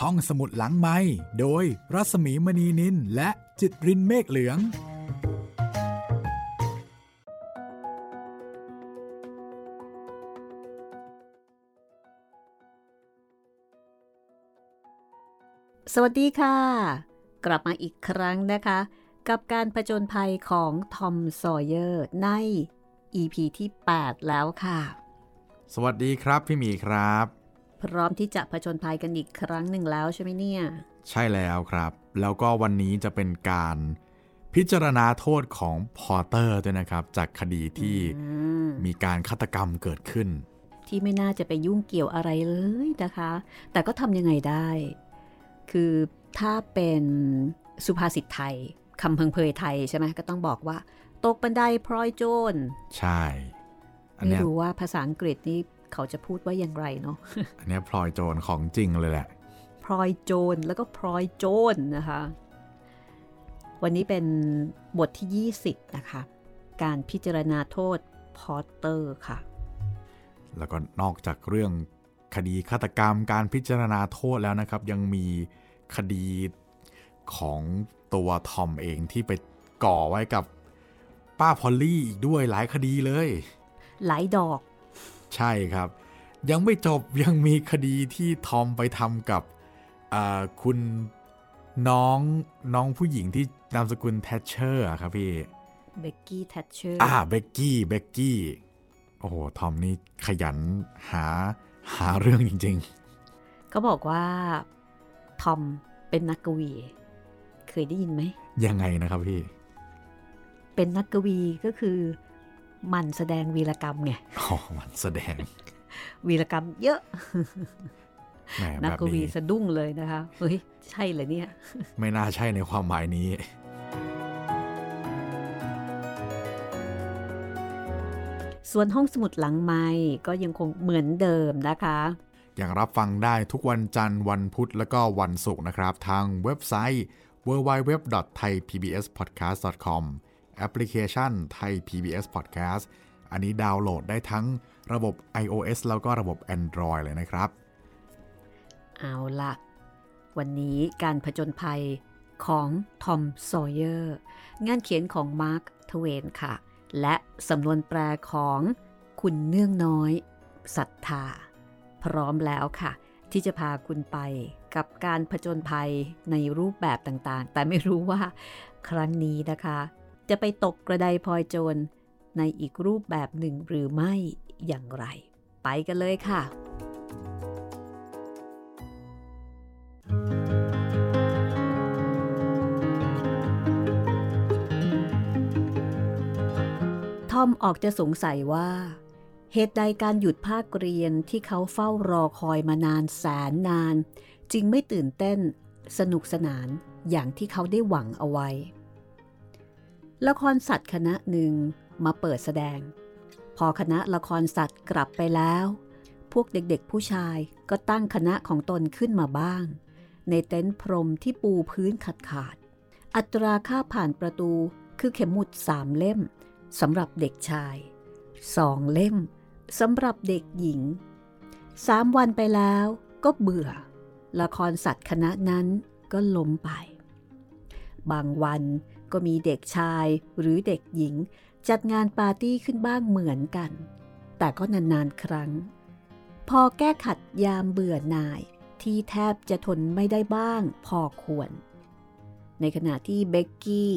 ห้องสมุดหลังไม้โดยรัสมีมณีนินและจิตรินเมฆเหลือง สวัสดีค่ะ กลับมาอีกครั้งนะคะ กับการผจญภัยของทอมซอยเยอร์ใน EP ที่ 8 แล้วค่ะ สวัสดีครับพี่หมีครับ พร้อมที่จะผจญภัยกันอีกครั้งหนึ่งแล้วใช่ไหมเนี่ย ใช่แล้วครับ แล้วก็วันนี้จะเป็นการพิจารณาโทษของพอเตอร์ด้วยนะครับ จากคดีที่อืมมีการฆาตกรรมเกิดขึ้น ที่ไม่น่าจะไปยุ่งเกี่ยวอะไรเลยนะคะ แต่ก็ทำยังไงได้ คือถ้าเป็นสุภาษิตไทยคำเพึงเพยไทยใช่ไหมก็ต้องบอกว่า ตกบันไดพลอยโจรใช่อันไม่เนี้ยรู้ว่าภาษาอังกฤษนี่ เขาจะพูดว่าอย่างไรเนาะอันเนี้ยพลอยโจรของจริงเลยแหละพลอยโจรแล้วก็พลอยโจรนะคะ วันนี้เป็นบทที่ 20 นะคะ การพิจารณาโทษพอตเตอร์ค่ะ แล้วก็นอกจากเรื่องคดีฆาตกรรมการพิจารณาโทษแล้วนะครับ ยังมีคดีของตัวทอมเองที่ไปก่อไว้กับป้าพอลลี่อีกด้วยหลายคดีเลย หลายดอก ใช่ครับ ยังไม่จบยังมีคดีที่ทอมไปทำกับอ่าคุณน้องน้องผู้หญิงที่นามสกุลแทชเชอร์ครับพี่เบกกี้แทชเชอร์อ่าเบกกี้เบกกี้โอ้โหทอมนี่ขยันหาหาเรื่องจริงเขาบอกว่า ทอมเป็นนักกวี เคยได้ยินไหมๆยังไงนะครับพี่ เป็นนักกวีก็คือห มันแสดงวีรกรรมไงอ๋อมันแสดง วีรกรรมเยอะแหมนักแบบกวีนี้สะดุ้งเลยนะคะเฮ้ยใช่เหรอเนี่ย ไม่น่าใช่ในความหมายนี้ส่วนห้องสมุดหลังไมค์ก็ยังคงเหมือนเดิมนะคะยังรับฟังได้ทุกวันจันทร์วันพุธแล้วก็วันศุกร์นะครับ ทางเว็บไซต์ www.thaipbspodcast.com แอปพลิเคชัน Thai PBS Podcast อันนี้ดาวน์โหลดได้ทั้งระบบ iOS แล้วก็ระบบ Android เลยนะครับ เอาละวันนี้การผจญภัยของทอมซอว์เยอร์งานเขียนของมาร์คทเวนค่ะ และสำนวนแปลของคุณเนื่องน้อยศรัทธา พร้อมแล้วค่ะ ที่จะพาคุณไปกับการผจญภัยในรูปแบบต่างๆ แต่ไม่รู้ว่าครั้งนี้นะคะ จะไปตกกระไดพลอยโจรในอีกรูปแบบหนึ่งหรือไม่อย่างไร ไปกันเลยค่ะ ทอมออกจะสงสัยว่า เหตุใดการหยุดภาคเรียนที่เขาเฝ้ารอคอยมานานแสนนาน จึงไม่ตื่นเต้นสนุกสนานอย่างที่เขาได้หวังเอาไว้ ละครสัตว์คณะหนึ่งมาเปิดแสดง พอคณะละครสัตว์กลับไปแล้ว พวกเด็กๆผู้ชายก็ตั้งคณะของตนขึ้นมาบ้าง ในเต็นท์พรมที่ปูพื้นขาดขาดๆอัตราค่าผ่านประตูคือเข็มหมุดสามเล่มสำหรับเด็กชายสองเล่มสำหรับเด็กหญิงสามวันไปแล้วก็เบื่อ ละครสัตว์คณะนั้นก็ล้มไป บางวัน ก็มีเด็กชายหรือเด็กหญิง จัดงานปาร์ตี้ขึ้นบ้างเหมือนกัน แต่ก็นานๆครั้ง พอแก้ขัดยามเบื่อหน่ายที่แทบจะทนไม่ได้บ้างพอควร ในขณะที่เบกกี้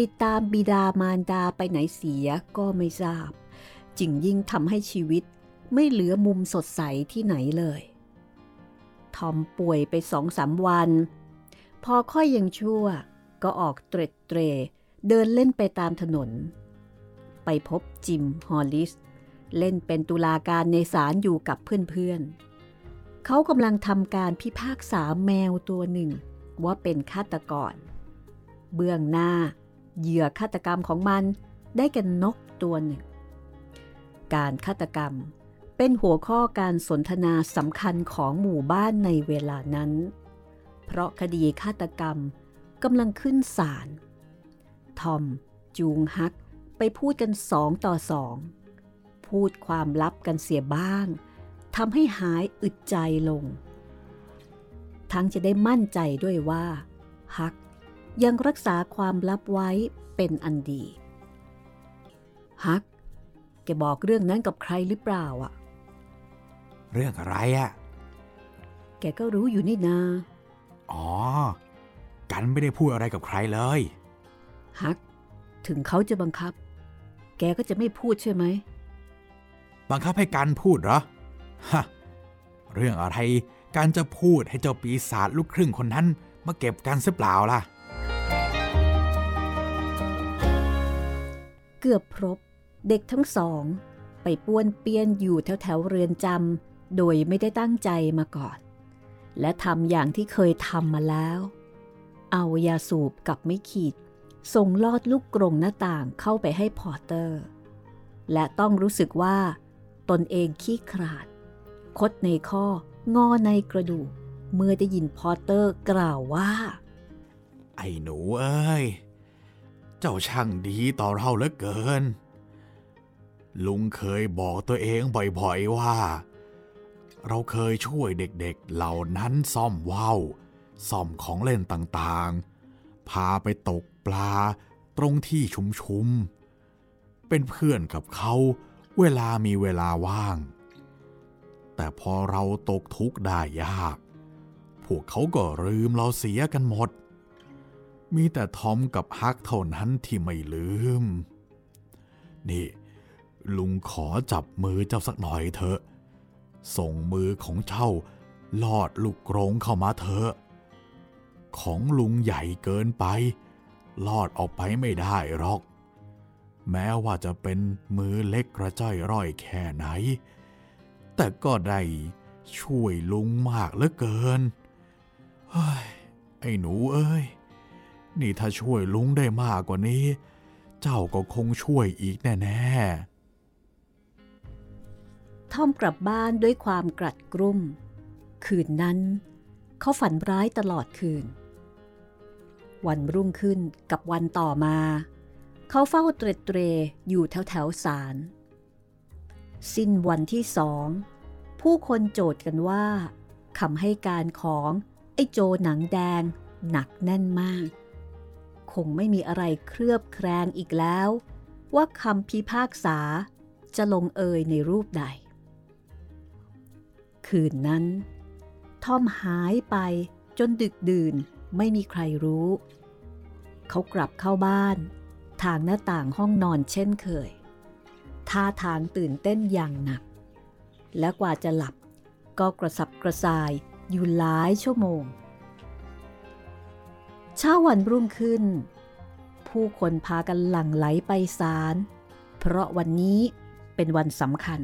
ติดตามบิดามารดาไปไหนเสียก็ไม่ทราบ จึงยิ่งทำให้ชีวิตไม่เหลือมุมสดใสที่ไหนเลย ทอมป่วยไปสองสามวัน พอค่อยยังชั่ว ก็ออกเตร็ดเตรเดินเล่นไปตามถนน ไปพบจิมฮอลลิส เล่นเป็นตุลาการในศาลอยู่กับเพื่อนๆ เขากำลังทำการพิพากษาแมวตัวหนึ่ง ว่าเป็นฆาตกร เบื้องหน้า เหยื่อฆาตกรรมของมันได้แกันนกตัวหนึ่ง การฆาตกรรมเป็นหัวข้อการสนทนาสำคัญของหมู่บ้านในเวลานั้น เพราะคดีฆาตกรรม กำลังขึ้นศาลทอมจูงฮักไปพูดกันสองต่อสอง พูดความลับกันเสียบ้างทำให้หายอึดใจลง ทั้งจะได้มั่นใจด้วยว่า ฮักยังรักษาความลับไว้เป็นอันดี ฮัก แกบอกเรื่องนั้นกับใครหรือเปล่าอะเรื่องอะไรอะแกก็รู้อยู่นี่นา อ๋อ กันไม่ได้พูดอะไรกับใครเลย ฮัก ถึงเขาจะบังคับ แกก็จะไม่พูดใช่ไหม บังคับให้กันพูดเหรอ ฮะ เรื่องอะไรการจะพูดให้เจ้าปีศาจลูกครึ่งคนนั้น มาเก็บกันเสียเปล่าล่ะ เกือบพรบ เด็กทั้งสอง ไปป้วนเปี้ยนอยู่แถวแถวๆเรือนจำโดยไม่ได้ตั้งใจมาก่อน และทำอย่างที่เคยทำมาแล้ว เอายาสูบกับไม้ขีด ส่งลอดลูกกรงหน้าต่างเข้าไปให้พอตเตอร์ และต้องรู้สึกว่า ตนเองขี้ขลาด คดในข้องอในกระดูก เมื่อได้ยินพอตเตอร์กล่าวว่า ไอ้หนูเอ้ย เจ้าช่างดีต่อเราเหลือเกิน ลุงเคยบอกตัวเองบ่อยๆว่า เราเคยช่วยเด็กๆเหล่านั้นซ่อมว่าว ซ่อมของเล่นต่างๆ พาไปตกปลาตรงที่ชุมๆ เป็นเพื่อนกับเขาเวลามีเวลาว่าง แต่พอเราตกทุกข์ได้ยาก พวกเขาก็ลืมเราเสียกันหมด มีแต่ทอมกับฮักเท่านั้นที่ไม่ลืม นี่ ลุงขอจับมือเจ้าสักหน่อยเถอะ ส่งมือของเจ้าลอดลูกกรงเข้ามาเถอะ ของลุงใหญ่เกินไป ลอดออกไปไม่ได้หรอก แม้ว่าจะเป็นมือเล็กกระจ้อยร่อยแค่ไหน แต่ก็ได้ช่วยลุงมากเหลือเกินเฮ้ยไอ้หนูเอ้ย นี่ถ้าช่วยลุงได้มากกว่านี้ เจ้าก็คงช่วยอีกแน่ทอมกลับบ้านด้วยความกรัดกรุ่ม คืนนั้น เขาฝันร้ายตลอดคืน วันรุ่งขึ้นกับวันต่อมา เขาเฝ้าเตรเตรอยู่แถวแถวศาลสิ้นวันที่สอง ผู้คนโจทย์กันว่าคำให้การของไอ้โจหนังแดงหนักแน่นมาก คงไม่มีอะไรเคลือบแคลงอีกแล้ว ว่าคำพิพากษาจะลงเอยในรูปใด คืนนั้น ทอมหายไปจนดึกดื่น ไม่มีใครรู้ เขากลับเข้าบ้าน ทางหน้าต่างห้องนอนเช่นเคย ท่าทางตื่นเต้นอย่างหนัก และกว่าจะหลับก็กระสับกระส่ายอยู่หลายชั่วโมง เช้าวันรุ่งขึ้น ผู้คนพากันหลั่งไหลไปศาลเพราะวันนี้เป็นวันสำคัญ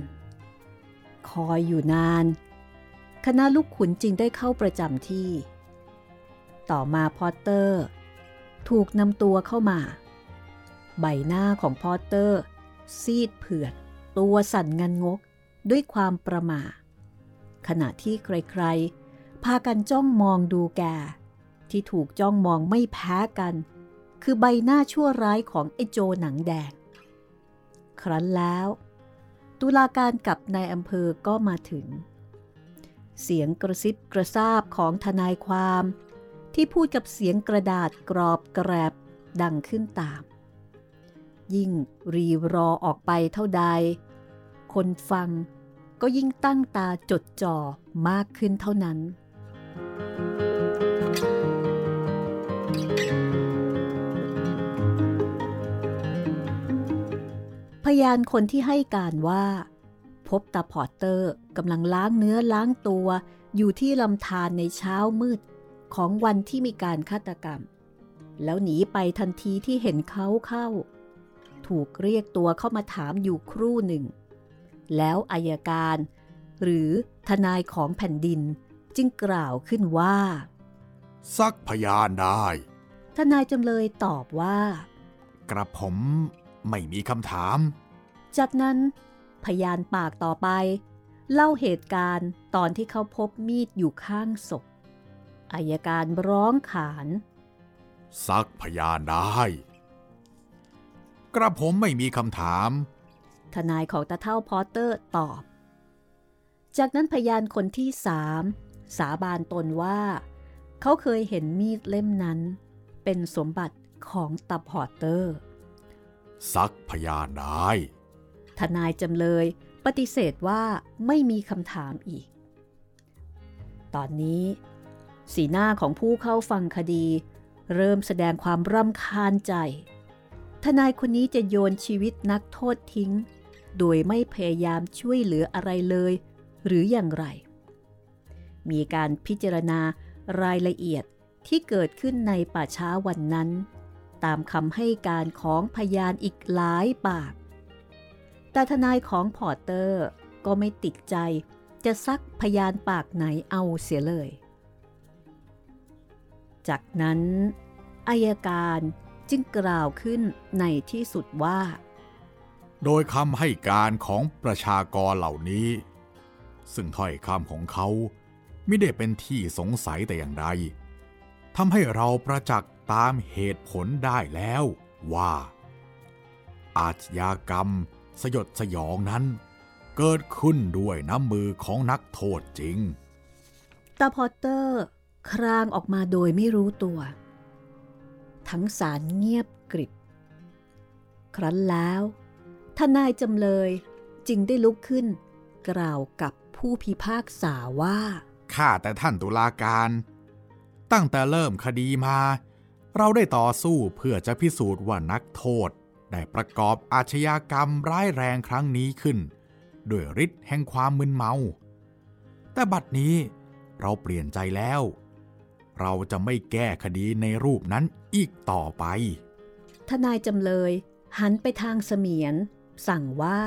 คอยอยู่นาน คณะลูกขุนจึงได้เข้าประจำที่ ต่อมาพอตเตอร์ ถูกนำตัวเข้ามา ใบหน้าของพอตเตอร์ ซีดเผือด ตัวสั่นงันงกด้วยความประมาขณะที่ใครๆ พากันจ้องมองดูแก ที่ถูกจ้องมองไม่แพ้กัน คือใบหน้าชั่วร้ายของไอ้โจหนังแดง ครั้นแล้ว ตุลาการกับนายอำเภอก็มาถึง เสียงกระซิบกระซาบของทนายความ ที่พูดกับเสียงกระดาษกรอบแกรบดังขึ้นตาม ยิ่งรีรอออกไปเท่าใด คนฟังก็ยิ่งตั้งตาจดจ่อมากขึ้นเท่านั้น พยานคนที่ให้การว่า พบตาพอร์เตอร์กำลังล้างเนื้อล้างตัวอยู่ที่ลำธารในเช้ามืด ของวันที่มีการฆาตกรรม แล้วหนีไปทันทีที่เห็นเขาเข้า ถูกเรียกตัวเข้ามาถามอยู่ครู่หนึ่ง แล้วอายการ หรือทนายของแผ่นดินจึงกล่าวขึ้นว่าๆซักพยานได้ ทนายจำเลยตอบว่า กระผมไม่มีคำถาม จากนั้นพยานปากต่อไป เล่าเหตุการณ์ตอนที่เขาพบมีดอยู่ข้างศพ อายการร้องขาน ซักพยานได้ กระผมไม่มีคำถาม ทนายของตาเท่าพอตเตอร์ตอบ จากนั้นพยานคนที่สามสาบานตนว่า เขาเคยเห็นมีดเล่มนั้น เป็นสมบัติของตาพอร์เตอร์ ซักพยานได้ ทนายจำเลยปฏิเสธว่าไม่มีคำถามอีก ตอนนี้ สีหน้าของผู้เข้าฟังคดี เริ่มแสดงความร่ำคาญใจ ทนายคนนี้จะโยนชีวิตนักโทษทิ้ง โดยไม่พยายามช่วยเหลืออะไรเลย หรืออย่างไร มีการพิจารณารายละเอียดที่เกิดขึ้นในป่าช้าวันนั้น ตามคำให้การของพยานอีกหลายปาก แต่ทนายของพอร์เตอร์ก็ไม่ติดใจจะซักพยานปากไหนเอาเสียเลย จากนั้นอายการจึงกล่าวขึ้นในที่สุดว่า โดยคำให้การของประชากรเหล่านี้ ซึ่งถ้อยคำของเขาไม่ได้เป็นที่สงสัยแต่อย่างใดทำให้เราประจักษ์ตามเหตุผลได้แล้วว่า อาชญากรรมสยดสยองนั้น เกิดขึ้นด้วยน้ำมือของนักโทษจริงตาพอตเตอร์ ครางออกมาโดยไม่รู้ตัว ทั้งสารเงียบกริบ ครั้นแล้วทนายจำเลยจึงได้ลุกขึ้น กล่าวกับผู้พิพากษาว่า ข้าแต่ท่านตุลาการ ตั้งแต่เริ่มคดีมา เราได้ต่อสู้เพื่อจะพิสูจน์ว่านักโทษ ได้ประกอบอาชญากรรมร้ายแรงครั้งนี้ขึ้น ด้วยฤทธิ์แห่งความมึนเมา แต่บัดนี้เราเปลี่ยนใจแล้ว เราจะไม่แก้คดีในรูปนั้นอีกต่อไป ทนายจำเลยหันไปทางเสมียน สั่งว่า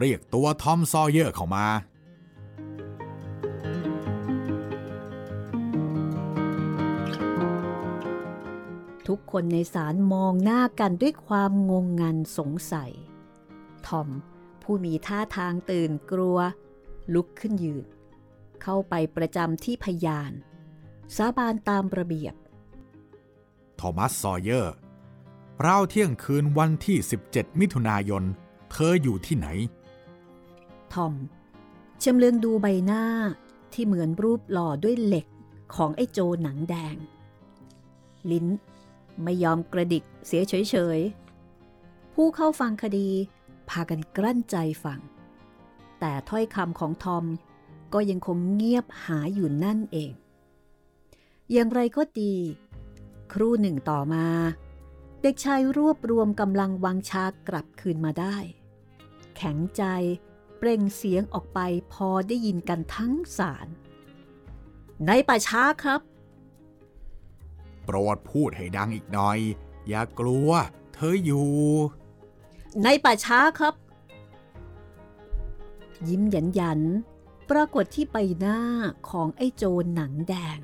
เรียกตัวทอมซอเยอร์เข้ามา ทุกคนในศาลมองหน้ากันด้วยความงงงันสงสัย ทอมผู้มีท่าทางตื่นกลัว ลุกขึ้นยืน เข้าไปประจำที่พยาน สาบานตามระเบียบโทมัสซอเยอร์ราวเที่ยงคืนวันที่ 17 มิถุนายน เธออยู่ที่ไหน ทอมชำเลืองดูใบหน้าที่เหมือนรูปหล่อด้วยเหล็กของไอ้โจหนังแดง ลิ้นไม่ยอมกระดิกเสียเฉยๆ ผู้เข้าฟังคดีพากันกลั้นใจฟัง แต่ถ้อยคำของทอมก็ยังคงเงียบหาอยู่นั่นเอง อย่างไรก็ดี ครู่หนึ่งต่อมา เด็กชายรวบรวมกำลังวังชากลับคืนมาได้ แข็งใจเปล่งเสียงออกไปพอได้ยินกันทั้งศาลในป่าช้าครับ โปรดพูดให้ดังอีกหน่อย อย่ากลัว เธออยู่ ในป่าช้าครับ ยิ้มหยันยันๆปรากฏที่ใบหน้าของไอ้โจรหนังแดง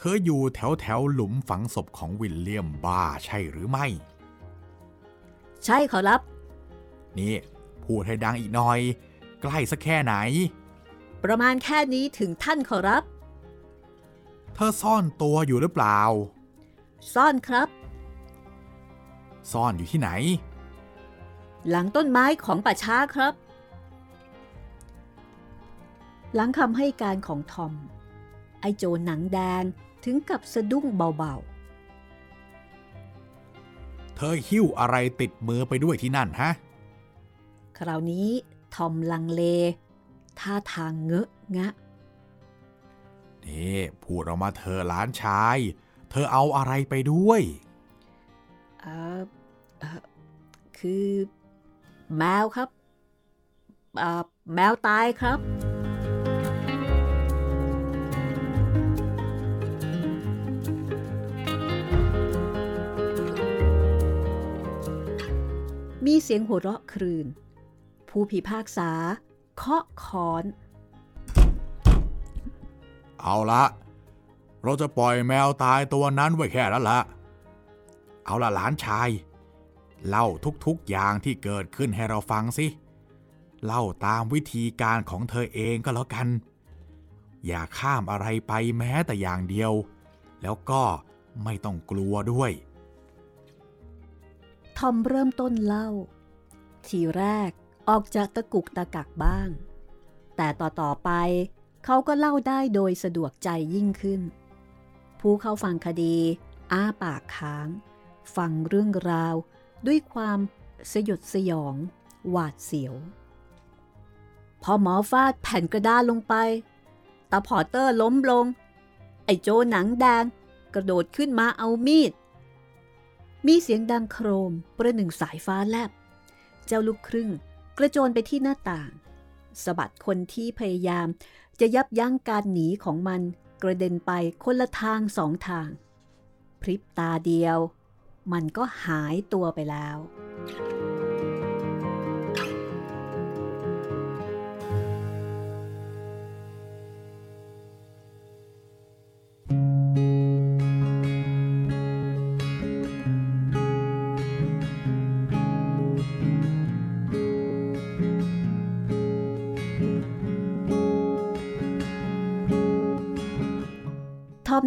เธออยู่แถวแถวๆหลุมฝังศพของวิลเลียมบ้าใช่หรือไม่ ใช่ขอรับ นี่ พูดให้ดังอีกหน่อย ใกล้สักแค่ไหน ประมาณแค่นี้ถึงท่านขอรับ เธอซ่อนตัวอยู่หรือเปล่า ซ่อนครับ ซ่อนอยู่ที่ไหน หลังต้นไม้ของป่าช้าครับ หลังคำให้การของทอมไอโจรหนังแดง ถึงกับสะดุ้งเบาเธอหิ้วอะไรติดมือไปด้วยที่นั่นฮะๆคราวนี้ทอมลังเล ท่าทางเงอะงะ นี่พูดออกมาเธอหลานชาย เธอเอาอะไรไปด้วยเออเอ่อคือ แมวครับเอ่อแมวตายครับ มีเสียงหัวเราะครืน ผู้พิพากษาเคาะคอน เอาละ เราจะปล่อยแมวตายตัวนั้นไว้แค่นั้นละเอาละหลานชาย เล่าทุกๆอย่างที่เกิดขึ้นให้เราฟังสิ เล่าตามวิธีการของเธอเองก็แล้วกัน อย่าข้ามอะไรไปแม้แต่อย่างเดียว แล้วก็ไม่ต้องกลัวด้วย ทอมเริ่มต้นเล่า ทีแรกออกจะตะกุกตะกักบ้าง แต่ต่อๆไปเขาก็เล่าได้โดยสะดวกใจยิ่งขึ้น ผู้เข้าฟังคดี อ้าปากค้าง ฟังเรื่องราว ด้วยความสยดสยอง หวาดเสียว พอหมอฟาดแผ่นกระดาษลงไปตาพอเตอร์ล้มลง ไอ้โจหนังแดงกระโดดขึ้นมาเอามีด มีเสียงดังโครมประหนึ่งสายฟ้าแลบ เจ้าลูกครึ่งกระโจนไปที่หน้าต่างสะบัดคนที่พยายามจะยับยั้งการหนีของมันกระเด็นไปคนละทางสองทาง พริบตาเดียว มันก็หายตัวไปแล้ว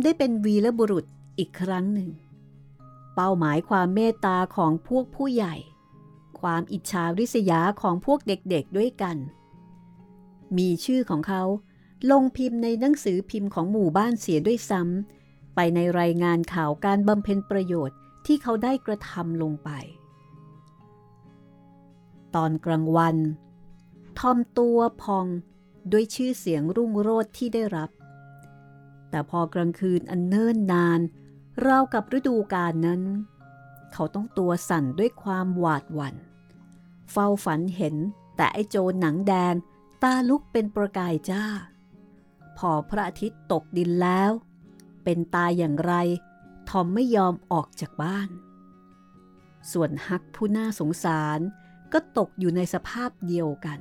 ได้เป็นวีรบุรุษอีกครั้งหนึ่ง เป้าหมายความเมตตาของพวกผู้ใหญ่ ความอิจฉาริษยาของพวกเด็กๆด้วยกัน มีชื่อของเขาลงพิมพ์ในหนังสือพิมพ์ของหมู่บ้านเสียด้วยซ้ำไปในรายงานข่าวการบำเพ็ญประโยชน์ที่เขาได้กระทำลงไป ตอนกลางวัน ทอมตัวพองด้วยชื่อเสียงรุ่งโรจน์ที่ได้รับ แต่พอกลางคืนอันเนิ่นนานราวกับฤดูกาลนั้น เขาต้องตัวสั่นด้วยความหวาดหวัน่น เฝ้าฝันเห็นแต่ไอโจรหนังแดงตาลุกเป็นประกายจ้า พอพระอาทิตย์ตกดินแล้ว เป็นตาอย่างไร ทอมไม่ยอมออกจากบ้าน ส่วนฮักผู้น่าสงสารก็ตกอยู่ในสภาพเดียวกัน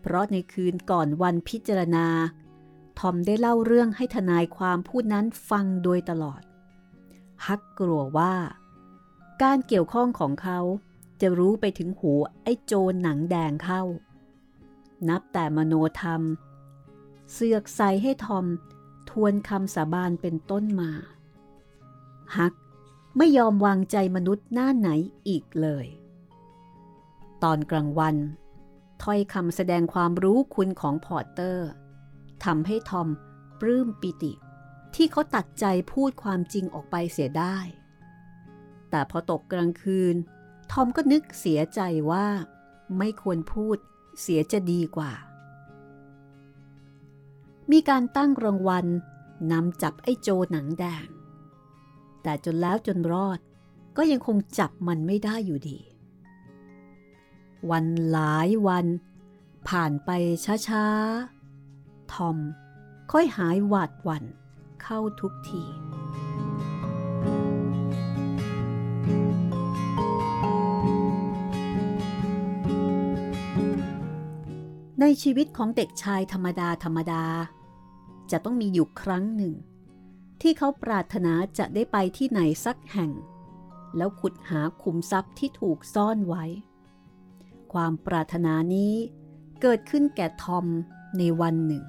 เพราะในคืนก่อนวันพิจารณา ทอมได้เล่าเรื่องให้ทนายความพูดนั้นฟังโดยตลอด ฮักกลัวว่า การเกี่ยวข้องของเขาจะรู้ไปถึงหูไอ้โจรหนังแดงเข้า นับแต่มโนธรรม เสือกใส่ให้ทอมทวนคำสาบานเป็นต้นมา ฮักไม่ยอมวางใจมนุษย์หน้าไหนอีกเลย ตอนกลางวัน ถ้อยคำแสดงความรู้คุณของพอร์เตอร์ ทำให้ทอมปลื้มปิติ ที่เขาตัดใจพูดความจริงออกไปเสียได้ แต่พอตกกลางคืน ทอมก็นึกเสียใจว่า ไม่ควรพูดเสียจะดีกว่า มีการตั้งรางวัลนำจับไอ้โจหนังแดง แต่จนแล้วจนรอดก็ยังคงจับมันไม่ได้อยู่ดี วันหลายวัน ผ่านไปช้าๆ ทอม ค่อยหายหวาดหวั่นเข้าทุกทีในชีวิตของเด็กชายธรรมดาธรรมดา จะต้องมีอยู่ครั้งหนึ่ง ที่เขาปรารถนาจะได้ไปที่ไหนสักแห่ง แล้วขุดหาขุมทรัพย์ที่ถูกซ่อนไว้ ความปรารถนานี้เกิดขึ้นแก่ทอมในวันหนึ่ง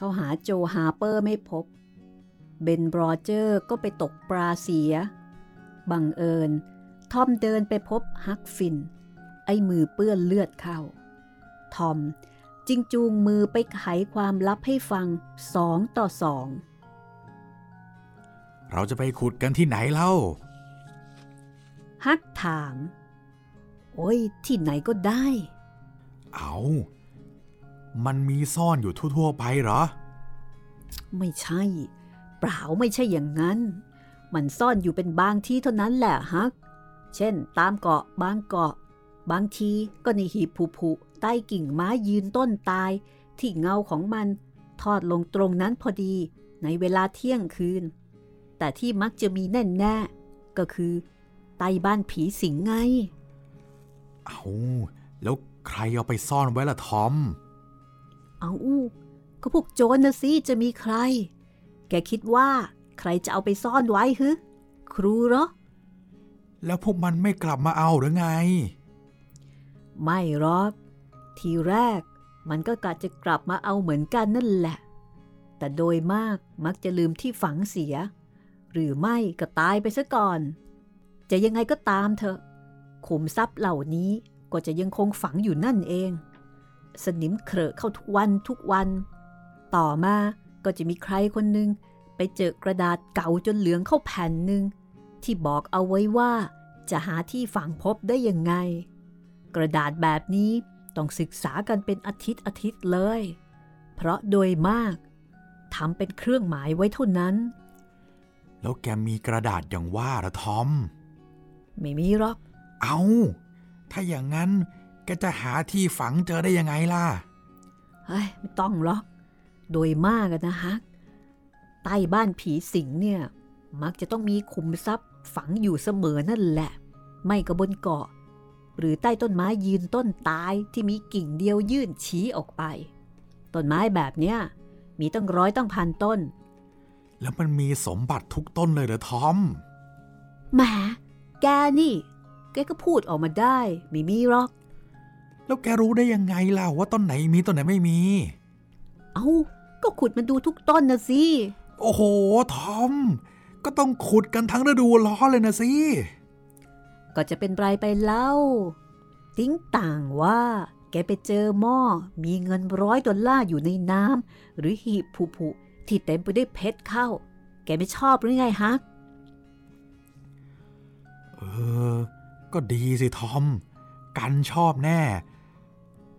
เขาหาโจฮาเปอร์ไม่พบ เบนบรอเจอร์ก็ไปตกปลาเสีย บังเอิญทอมเดินไปพบฮักฟิน ไอ้มือเปื้อนเลือดเข้า ทอมจิงจูงมือไปไขความลับให้ฟังสองต่อสอง เราจะไปขุดกันที่ไหนเล่า ฮักถาม โอ้ยที่ไหนก็ได้ เอา มันมีซ่อนอยู่ทั่ว ๆ ไปเหรอ ไม่ใช่ เปล่าไม่ใช่อย่างนั้น มันซ่อนอยู่เป็นบางที่เท่านั้นแหละฮัก เช่น ตามเกาะบางเกาะ บางทีก็ในหีบผุๆใต้กิ่งไม้ยืนต้นตาย ที่เงาของมันทอดลงตรงนั้นพอดีในเวลาเที่ยงคืน แต่ที่มักจะมีแน่แน่ก็คือใต้บ้านผีสิงไง เอา แล้วใครเอาไปซ่อนไว้ล่ะทอม เอาอู้ก็พวกโจรนะสิจะมีใคร แกคิดว่าใครจะเอาไปซ่อนไว้ฮึครูเหรอ แล้วพวกมันไม่กลับมาเอาหรือไง ไม่หรอก ทีแรกมันก็กะจะกลับมาเอาเหมือนกันนั่นแหละ แต่โดยมากมักจะลืมที่ฝังเสีย หรือไม่ก็ตายไปซะก่อน จะยังไงก็ตามเถอะขุมทรัพย์เหล่านี้ก็จะยังคงฝังอยู่นั่นเอง สนิมเครอะเข้าทุกวันทุกวัน ต่อมาก็จะมีใครคนหนึ่งไปเจอกระดาษเก่าจนเหลืองเข้าแผ่นหนึ่งที่บอกเอาไว้ว่าจะหาที่ฝังพบได้ยังไง กระดาษแบบนี้ต้องศึกษากันเป็นอาทิตย์อาทิตย์เลย เพราะโดยมากทำเป็นเครื่องหมายไว้เท่านั้น แล้วแกมีกระดาษอย่างว่าละทอม ไม่มีหรอก เอา ถ้าอย่างนั้นแกจะหาที่ฝังเจอได้ยังไงล่ะ เฮ้ย ไม่ต้องหรอก โดยมากอะนะฮะใต้บ้านผีสิงเนี่ย มักจะต้องมีขุมทรัพย์ฝังอยู่เสมอนั่นแหละ ไม่ก็บนเกาะ หรือใต้ต้นไม้ยืนต้นตายที่มีกิ่งเดียวยื่นชี้ออกไป ต้นไม้แบบเนี้ยมีตั้งร้อยตั้งพันต้น แล้วมันมีสมบัติทุกต้นเลยเหรอทอมแหมแกนี่ แกก็พูดออกมาได้ ไม่มีหรอก แล้วแกรู้ได้ยังไงล่ะว่าต้นไหนมีต้นไหนไม่มี เอ้าก็ขุดมันดูทุกต้นนะสิ โอ้โห ทอม ก็ต้องขุดกันทั้งฤดูร้อนเลยนะสิ ก็จะเป็นไรไปเล่า ติ้งต่างว่า แกไปเจอหม้อมีเงินร้อยดอลลาร์อยู่ในน้ำหรือหีบผุผุๆที่เต็มไปด้วยเพชรเข้า แกไม่ชอบหรือไงฮักเออ ก็ดีสิทอม กันชอบแน่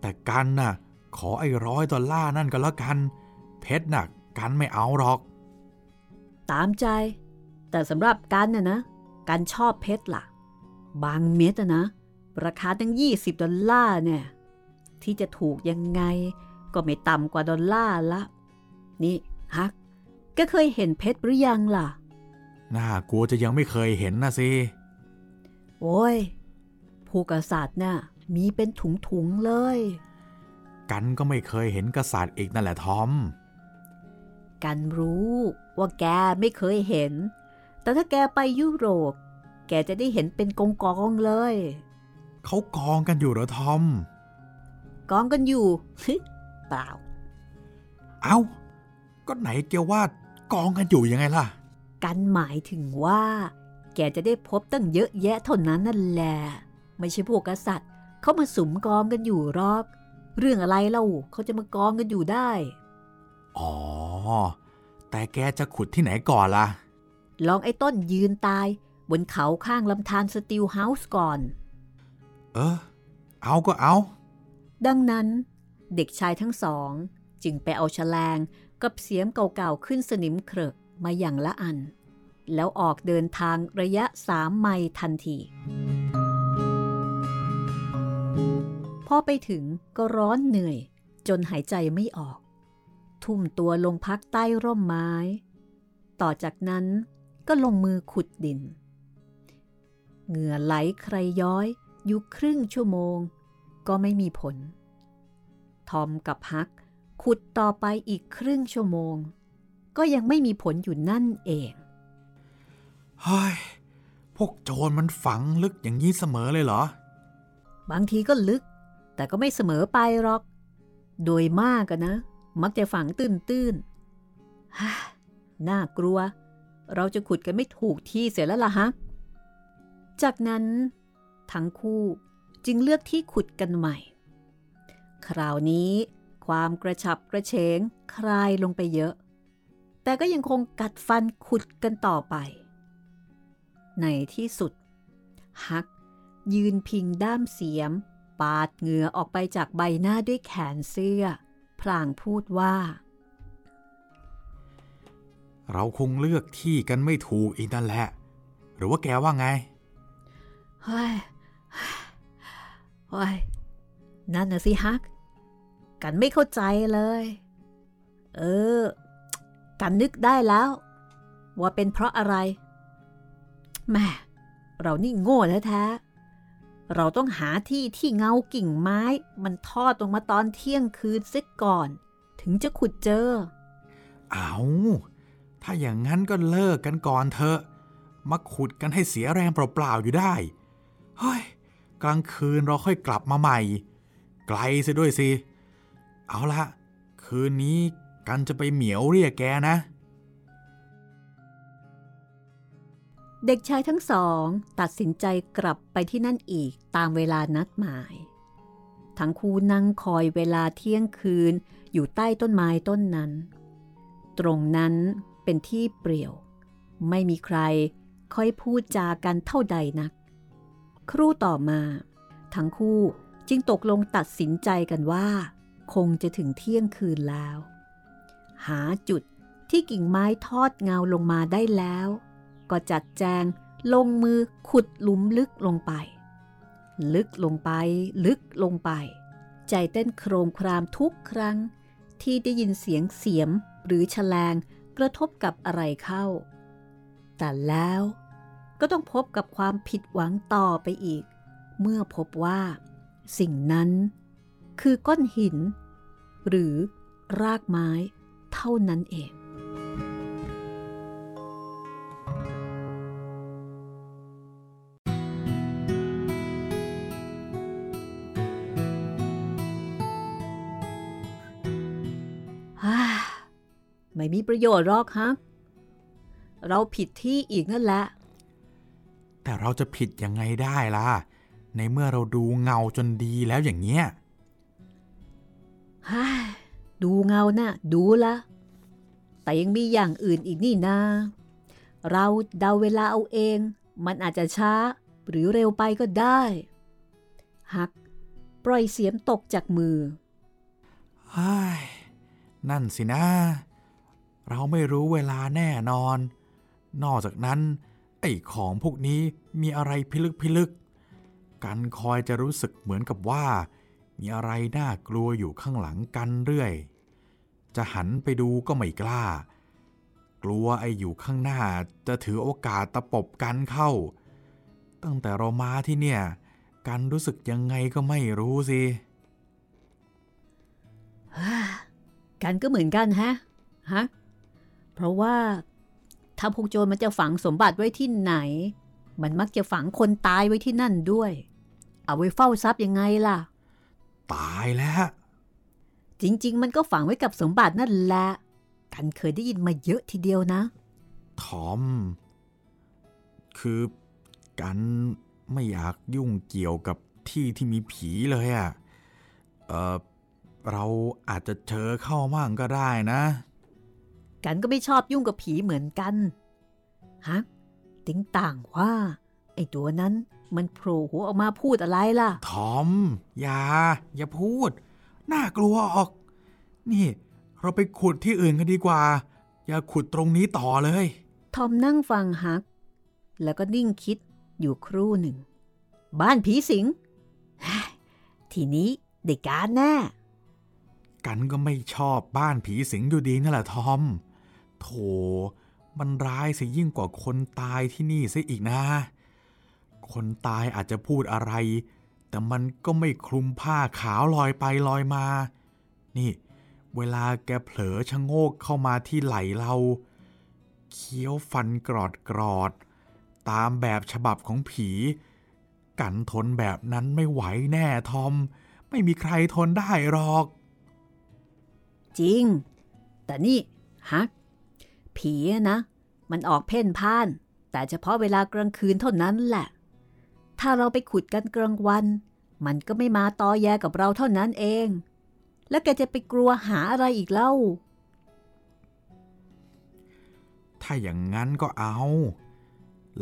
แต่กันน่ะ ขอไอ้ร้อยดอลลาร์นั่นก็แล้วกัน เพชรน่ะกันไม่เอาหรอก ตามใจ แต่สำหรับกันน่ะนะ กันชอบเพชรล่ะ บางเม็ดอะนะ ราคาตั้ง 20 ดอลลาร์เนี่ย ที่จะถูกยังไง ก็ไม่ต่ำกว่าดอลลาร์ละ นี่ฮักแกเคยเห็นเพชรหรือยังล่ะ น่ากลัวจะยังไม่เคยเห็นนะสิ โอ้ย ผู้กษัตริย์น่ะ มีเป็นถุงๆเลย กันก็ไม่เคยเห็นกษัตริย์อีกนั่นแหละทอม กันรู้ว่าแกไม่เคยเห็น แต่ถ้าแกไปยุโรป แกจะได้เห็นเป็นกองกองๆเลย เขากองกันอยู่เหรอทอม กองกันอยู่เปล่า เอ้า ก็ไหนแกว่ากองกันอยู่ยังไงล่ะ กันหมายถึงว่า แกจะได้พบตั้งเยอะแยะเท่านั้นนั่นแหละ ไม่ใช่พวกกษัตริย์ เขามาสุมกองกันอยู่หรอก เรื่องอะไรเล่าเขาจะมากองกันอยู่ได้ อ๋อ แต่แกจะขุดที่ไหนก่อนล่ะ ลองไอ้ต้นยืนตาย บนเขาข้างลำธารสติลเฮาส์ก่อน เออ เอาก็เอา ดังนั้น เด็กชายทั้งสอง จึงไปเอาชะแลงกับเสียมเก่าๆขึ้นสนิมเครอะมาอย่างละอัน แล้วออกเดินทางระยะสามไมล์ทันที พอไปถึงก็ร้อนเหนื่อย จนหายใจไม่ออก ทุ่มตัวลงพักใต้ร่มไม้ ต่อจากนั้นก็ลงมือขุดดิน เหงื่อไหลใครย้อยอยู่ครึ่งชั่วโมง ก็ไม่มีผล ทอมกับฮักขุดต่อไปอีกครึ่งชั่วโมง ก็ยังไม่มีผลอยู่นั่นเองเฮ้ยพวกโจรมันฝังลึกอย่างนี้เสมอเลยเหรอ บางทีก็ลึก แต่ก็ไม่เสมอไปหรอก โดยมากอะนนะ มักจะฝังตื้นๆฮ่าน่ากลัว เราจะขุดกันไม่ถูกที่เสียแล้วล่ะฮะ จากนั้น ทั้งคู่จึงเลือกที่ขุดกันใหม่ คราวนี้ความกระฉับกระเฉงคลายลงไปเยอะ แต่ก็ยังคงกัดฟันขุดกันต่อไป ในที่สุด ฮักยืนพิงด้ามเสียม ปาดเหงื่อออกไปจากใบหน้าด้วยแขนเสื้อ พลางพูดว่า เราคงเลือกที่กันไม่ถูกอีกนั่นแหละ หรือว่าแกว่าไง เฮ้ย เฮ้ย นั่นน่ะสิฮัก กันไม่เข้าใจเลย เออ กันนึกได้แล้ว ว่าเป็นเพราะอะไรแม่เรานี่โง่แท้ๆ เราต้องหาที่ที่เงากิ่งไม้ มันทอดลงมาตอนเที่ยงคืนเสียก่อน ถึงจะขุดเจอ เอาถ้าอย่างนั้นก็เลิกกันก่อนเถอะ มาขุดกันให้เสียแรงเปล่าๆอยู่ได้ เฮ้ย กลางคืนเราค่อยกลับมาใหม่ ไกลซะด้วยสิ เอาละคืนนี้กันจะไปเหมียวเรียกแกนะ เด็กชายทั้งสอง ตัดสินใจกลับไปที่นั่นอีก ตามเวลานัดหมาย ทั้งคู่นั่งคอยเวลาเที่ยงคืนอยู่ใต้ต้นไม้ต้นนั้น ตรงนั้นเป็นที่เปลี่ยว ไม่มีใครค่อยพูดจากันเท่าใดนัก ครู่ต่อมา ทั้งคู่จึงตกลงตัดสินใจกันว่า คงจะถึงเที่ยงคืนแล้ว หาจุดที่กิ่งไม้ทอดเงาลงมาได้แล้ว ก็จัดแจงลงมือขุดหลุมลึกลงไป ลึกลงไป ลึกลงไป ใจเต้นโครมครามทุกครั้ง ที่ได้ยินเสียงเสียมหรือแฉลงกระทบกับอะไรเข้า แต่แล้วก็ต้องพบกับความผิดหวังต่อไปอีก เมื่อพบว่า สิ่งนั้นคือก้อนหิน หรือรากไม้เท่านั้นเอง ไม่มีประโยชน์หรอกฮะเราผิดที่อีกนั่นแหละ แต่เราจะผิดยังไงได้ล่ะ ในเมื่อเราดูเงาจนดีแล้วอย่างเงี้ยฮ่าดูเงานะ่ะดูละแต่ยังมีอย่างอื่นอีกนี่นาเราเดาเวลาเอาเอง มันอาจจะช้าหรือเร็วไปก็ได้ฮัก ปล่อยเสียมตกจากมือฮ่นั่นสินะ เราไม่รู้เวลาแน่นอน นอกจากนั้น ไอ้ของพวกนี้มีอะไรพิลึกพิลึก กันคอยจะรู้สึกเหมือนกับว่า มีอะไรน่ากลัวอยู่ข้างหลังกันเรื่อย จะหันไปดูก็ไม่กล้า กลัวไอ้อยู่ข้างหน้าจะถือโอกาสตะปบกันเข้า ตั้งแต่เรามาที่เนี่ย กันรู้สึกยังไงก็ไม่รู้สิกันก็เหมือนกันฮะ ฮะ เพราะว่าถ้าพวกโจรมันจะฝังสมบัติไว้ที่ไหน มันมักจะฝังคนตายไว้ที่นั่นด้วย เอาไว้เฝ้าทรัพย์ยังไงล่ะ ตายแล้ว จริง ๆ มันก็ฝังไว้กับสมบัตินั่นแหละ กันเคยได้ยินมาเยอะทีเดียวนะ ทอม คือกันไม่อยากยุ่งเกี่ยวกับที่ที่มีผีเลยอะ่ะ เออเราอาจจะเจอเข้ามั่งก็ได้นะ กันก็ไม่ชอบยุ่งกับผีเหมือนกันฮะติ้งต่างว่า ไอ้ตัวนั้นมันโผล่หัวออกมาพูดอะไรล่ะ ทอม อย่า อย่าพูด น่ากลัวออก นี่ เราไปขุดที่อื่นกันดีกว่า อย่าขุดตรงนี้ต่อเลย ทอมนั่งฟังฮัก แล้วก็นิ่งคิดอยู่ครู่หนึ่ง บ้านผีสิง ทีนี้ได้การแน่ กันก็ไม่ชอบบ้านผีสิงอยู่ดีนั่นแหละทอม โถ มันร้ายสิยิ่งกว่าคนตายที่นี่ซะอีกนะ คนตายอาจจะพูดอะไร แต่มันก็ไม่คลุมผ้าขาวลอยไปลอยมา นี่ เวลาแกเผลอชะโงกเข้ามาที่ไหลเรา เคี้ยวฟันกรอดกรอด ตามแบบฉบับของผี กันทนแบบนั้นไม่ไหวแน่ทอม ไม่มีใครทนได้หรอก จริง แต่นี่ฮัก ผีนะ มันออกเพ่นพ่าน แต่เฉพาะเวลากลางคืนเท่านั้นแหละ ถ้าเราไปขุดกันกลางวัน มันก็ไม่มาตอแยกับเราเท่านั้นเอง แล้วแกจะไปกลัวหาอะไรอีกเล่า ถ้าอย่างนั้นก็เอา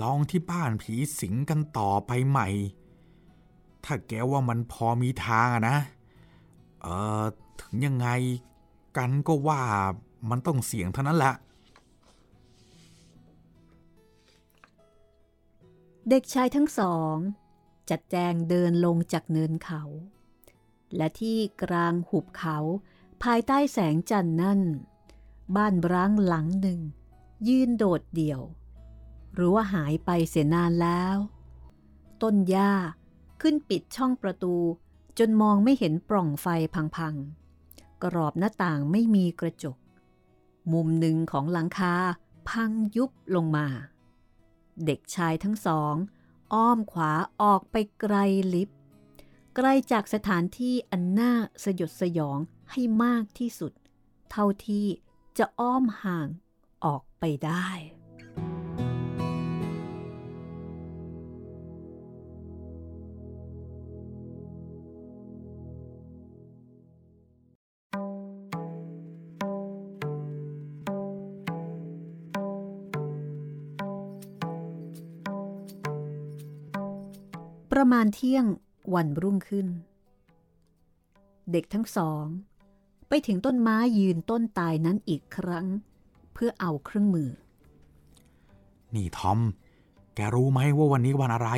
ลองที่บ้านผีสิงกันต่อไปใหม่ ถ้าแกว่ามันพอมีทางอะนะ เออถึงยังไงกันก็ว่ามันต้องเสี่ยงเท่านั้นแหละ เด็กชายทั้งสอง จัดแจงเดินลงจากเนินเขา และที่กลางหุบเขาภายใต้แสงจันทร์นั่น บ้านร้างหลังหนึ่ง ยืนโดดเดี่ยวหรือว่าหายไปเสียนานแล้ว ต้นหญ้าขึ้นปิดช่องประตูจนมองไม่เห็นปล่องไฟพังๆ กรอบหน้าต่างไม่มีกระจก มุมหนึ่งของหลังคาพังยุบลงมา เด็กชายทั้งสอง อ้อมขวาออกไปไกลลิฟไกลจากสถานที่อันน่าสยดสยองให้มากที่สุด เท่าที่จะอ้อมห่างออกไปได้ ประมาณเที่ยงวันรุ่งขึ้น เด็กทั้งสอง ไปถึงต้นไม้ยืนต้นตายนั้นอีกครั้ง เพื่อเอาเครื่องมือ นี่ทอม แกรู้ไหมว่าวันนี้วันอะไร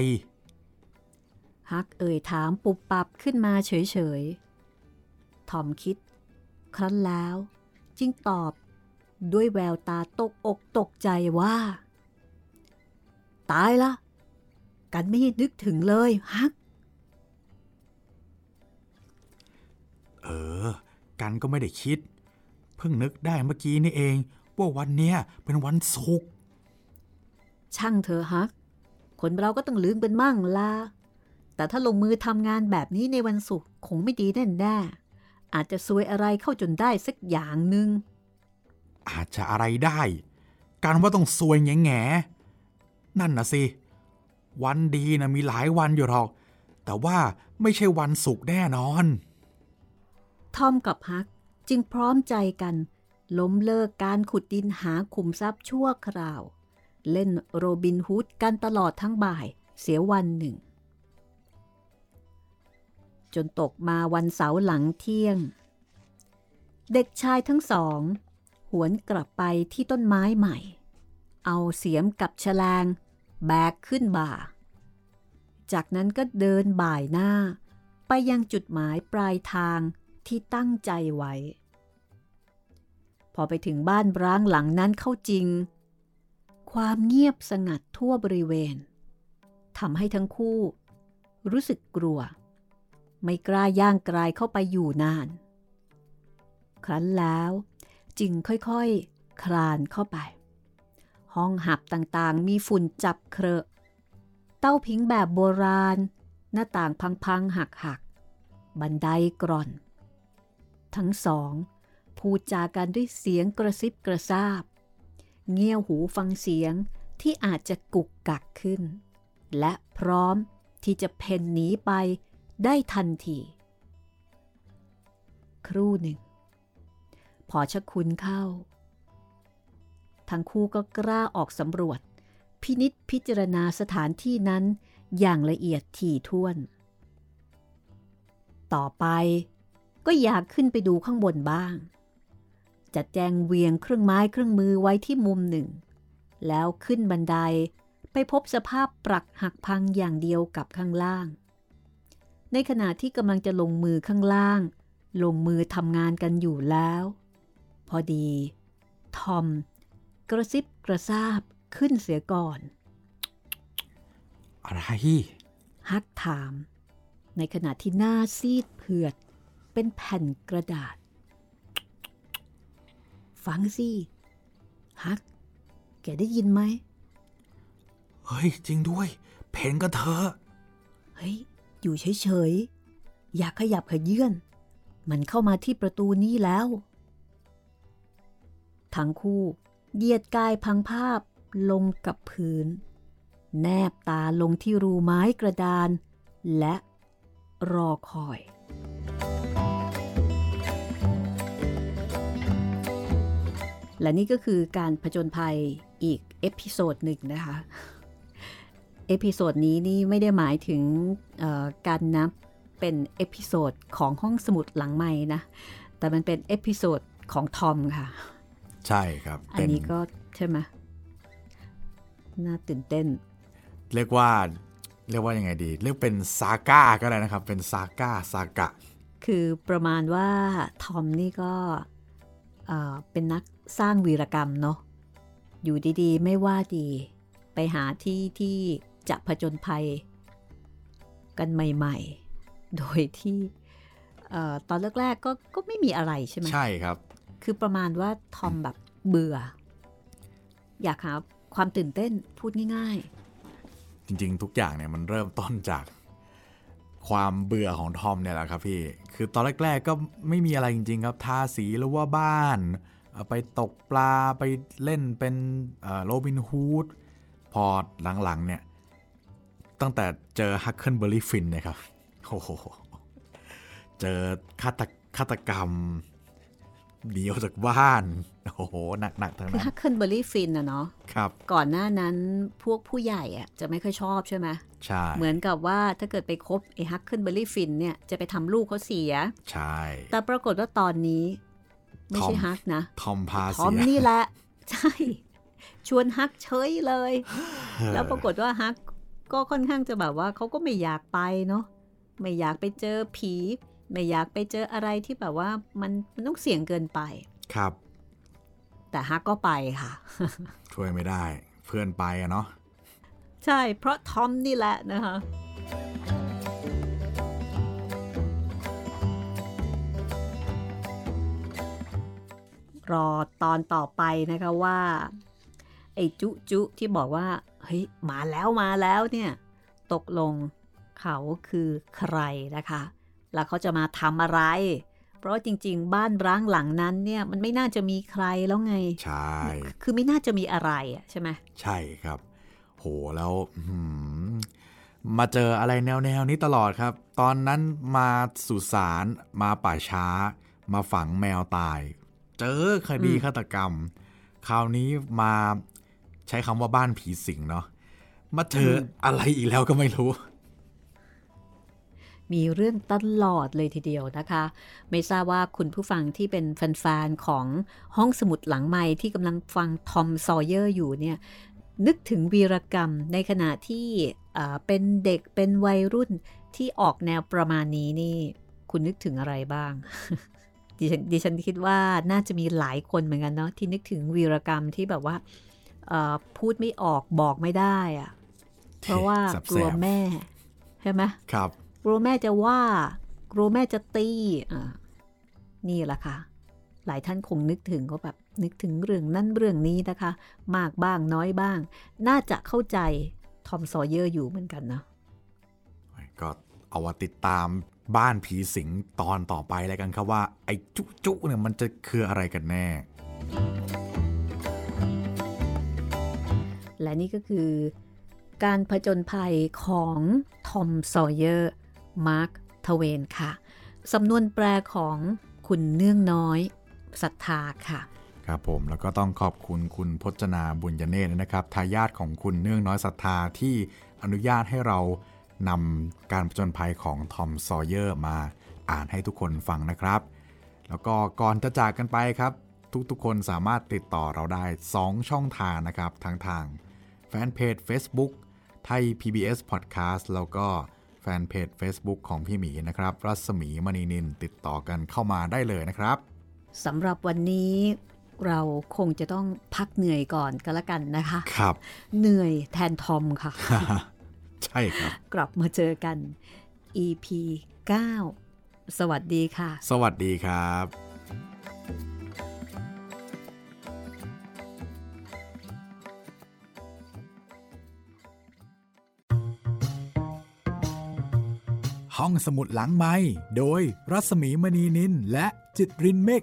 ฮักเอ่ยถามปุบปับขึ้นมาเฉยๆ ทอมคิด ครั้นแล้วจึงตอบด้วยแววตาตกอกตกใจว่า ตายละ กันไม่นึกถึงเลยฮัก เออ กันก็ไม่ได้คิด เพิ่งนึกได้เมื่อกี้นี่เอง ว่าวันเนี้ยเป็นวันศุกร์ช่างเธอะฮัก คนเราก็ต้องลืมเป็นมั่งละแต่ถ้าลงมือทำงานแบบนี้ในวันศุกร์คงไม่ดีแน่แน่ๆอาจจะซวยอะไรเข้าจนได้สักอย่างหนึ่งอาจจะอะไรได้ การว่าต้องซวยแง่แง่ๆนั่นนะสิ วันดีนะมีหลายวันอยู่หรอก แต่ว่าไม่ใช่วันศุกร์แน่นอน ทอมกับฮักจึงพร้อมใจกัน ล้มเลิกการขุดดินหาขุมทรัพย์ชั่วคราว เล่นโรบินฮูดกันตลอดทั้งบ่ายเสียวันหนึ่ง จนตกมาวันเสาร์หลังเที่ยง เด็กชายทั้งสอง หวนกลับไปที่ต้นไม้ใหม่ เอาเสียมกับฉลาง แบกขึ้นบ่า จากนั้นก็เดินบ่ายหน้า ไปยังจุดหมายปลายทางที่ตั้งใจไว้ พอไปถึงบ้านร้างหลังนั้นเข้าจริง ความเงียบสงัดทั่วบริเวณทำให้ทั้งคู่ รู้สึกกลัว ไม่กล้าย่างกลายเข้าไปอยู่นาน ครั้นแล้วจึงค่อยๆคคลานเข้าไป ห้องหับต่างๆ มีฝุ่นจับเครอะเต้าผิงแบบโบราณ หน้าต่างพังๆหักๆ บันไดกร่อน ทั้งสองพูดจากันด้วยเสียงกระซิบกระซาบ เงี่ยวหูฟังเสียงที่อาจจะกุกกักขึ้น และพร้อมที่จะเพ่นหนีไปได้ทันที ครู่หนึ่ง พอชะคุณเข้า ทั้งคู่ก็กล้าออกสำรวจ พินิษพิจารณาสถานที่นั้นอย่างละเอียดถี่ถ้วน ต่อไปก็อยากขึ้นไปดูข้างบนบ้าง จัดแจงเวียงเครื่องไม้เครื่องมือไว้ที่มุมหนึ่ง แล้วขึ้นบันไดไปพบสภาพปรักหักพังอย่างเดียวกับข้างล่าง ในขณะที่กำลังจะลงมือข้างล่าง ลงมือทำงานกันอยู่แล้ว พอดี ทอม กระซิบกระซาบขึ้นเสียก่อน อะไร ฮักถาม ในขณะที่หน้าซีดเผือด เป็นแผ่นกระดาษ ฟังสิฮัก แกได้ยินไหม เฮ้ย จริงด้วย เพนกันเถอะเฮ้ย อยู่เฉยๆ อย่าขยับขยื่นมันเข้ามาที่ประตูนี้แล้ว ทั้งคู่ เหยียดกายพังภาพลงกับพื้น แนบตาลงที่รูไม้กระดาน และรอคอย และนี่ก็คือการผจญภัยอีก episode หนึ่งนะคะ episode นี้นี่ไม่ได้หมายถึงการนับเป็น episode ของห้องสมุดหลังไมค์นะ แต่มันเป็น episode ของทอมค่ะ ใช่ครับ อันเป็นนี้ก็ใช่ไหมน่าตื่นเต้น เรียกว่าเรียกว่ายังไงดี เรียกเป็น saga ก็ได้นะครับ เป็น saga saga คือประมาณว่าทอมนี่ก็เอ่อเป็นนักสร้างวีรกรรมเนาะอยู่ดีๆ ไม่ว่าดี ไปหาที่ที่จะผจญภัย กันใหม่ ๆ โดยที่เอ่อตอนแรกๆก็ก็ไม่มีอะไรใช่ไหมใช่ครับ คือประมาณว่าทอมแบบเบื่อ อยากหาความตื่นเต้นพูดง่าย ๆ จริงๆ ทุกอย่างเนี่ยมันเริ่มต้นจากความเบื่อของทอมเนี่ยแหละครับพี่ คือตอนแรก ๆ ก็ไม่มีอะไรจริง ๆ ครับ ทาสีหรือว่าบ้าน ไปตกปลาไปเล่นเป็นโรบินฮูด พอหลัง ๆ เนี่ย ตั้งแต่เจอฮักเคิลเบอร์รี่ฟินเนี่ยครับ โอ้โห เจอฆาตฆาตกรรม หนีออกจากบ้าน โอ้โห หนักๆทั้งคือนั้นฮักเคิลเบอร์รี่ฟินอะเนาะครับ ก่อนหน้านั้นพวกผู้ใหญ่อะจะไม่ค่อยชอบใช่ไหมใช่ เหมือนกับว่าถ้าเกิดไปคบไอ้ฮักเคิลเบอร์รี่ฟินเนี่ยจะไปทำลูกเขาเสีย ใช่ แต่ปรากฏว่าตอนนี้ ไม่ใช่ทอมฮักนะ ทอมพาทอเสีมยนี่แหละ ใช่ ชวนฮักเฉยเลย แล้วปรากฏว่าฮักก็ค่อนข้างจะแบบว่าเขาก็ไม่อยากไปเนาะไม่อยากไปเจอผี ไม่อยากไปเจออะไรที่แบบว่ามันมันต้องเสี่ยงเกินไป ครับ แต่ฮักก็ไปค่ะ ช่วยไม่ได้ เพื่อนไปอะเนาะ ใช่ เพราะทอมนี่แหละนะคะรอตอนต่อไปนะคะว่า ไอ้จุจุที่บอกว่า เฮ้ย มาแล้วมาแล้วเนี่ย ตกลงเขาคือใครนะคะ แล้วเขาจะมาทำอะไร เพราะว่าจริง ๆ บ้านร้างหลังนั้นเนี่ยมันไม่น่าจะมีใครแล้วไง ใช่ คือไม่น่าจะมีอะไรอะใช่ไหมใช่ครับ โหแล้วอื้อหือมาเจออะไรแนวแนวๆนี้ตลอดครับ ตอนนั้นมาสุสานมาป่าช้า มาฝังแมวตาย เจอคดีฆาตกรรม คราวนี้มาใช้คำว่าบ้านผีสิงเนาะมาเจออะไรอีกแล้วก็ไม่รู้ มีเรื่องตลอดเลยทีเดียวนะคะ ไม่ทราบว่าคุณผู้ฟังที่เป็นแฟนๆของห้องสมุดหลังไมค์ที่กำลังฟังทอมซอว์เยอร์อยู่เนี่ยนึกถึงวีรกรรมในขณะที่อ่าเป็นเด็กเป็นวัยรุ่นที่ออกแนวประมาณนี้นี่ คุณนึกถึงอะไรบ้าง ดิฉันดิฉันคิดว่าน่าจะมีหลายคนเหมือนกันเนาะที่นึกถึงวีรกรรมที่แบบว่าเอ่อพูดไม่ออกบอกไม่ได้อะเพราะว่าแสบๆกลัวแม่ ใช่ไหมครับ กลัวแม่จะว่ากลัวแม่จะตีอ่านี่แหละค่ะ หลายท่านคงนึกถึงก็แบบนึกถึงเรื่องนั้นเรื่องนี้นะคะ มากบ้างน้อยบ้าง น่าจะเข้าใจทอมซอเยอร์อยู่เหมือนกันนะก็เอาว่าติดตามบ้านผีสิงตอนต่อไปแล้วกันครับว่า ไอ้จุจุเนี่ยมันจะคืออะไรกันแน่ และนี่ก็คือการผจญภัยของทอมซอว์เยอร์ มาร์คทเวนค่ะ สำนวนแปลของคุณเนื่องน้อยศรัทธาค่ะครับผมแล้วก็ต้องขอบคุณคุณพจนาบุญยเนตรนะครับทายาทของคุณเนื่องน้อยศรัทธาที่อนุญาตให้เรานำการผจญภัยของทอมซอว์เยอร์มาอ่านให้ทุกคนฟังนะครับ แล้วก็ก่อนจะจากกันไปครับ ทุกๆคนสามารถติดต่อเราได้ 2 ช่องทางนะครับ ทั้งทางแฟนเพจ Facebook ไทย PBS Podcast แล้วก็ แฟนเพจ Facebook ของพี่หมีนะครับ รัศมีมณีนินติดต่อกันเข้ามาได้เลยนะครับสำหรับวันนี้เราคงจะต้องพักเหนื่อยก่อนก็แล้วกันนะคะ ครับ เหนื่อยแทนทอมค่ะ ใช่ครับ กลับมาเจอกัน EP 9 สวัสดีค่ะ สวัสดีครับ ห้องสมุดหลังไม้โดยรัศมีมณีนินและจิตรินเมฆ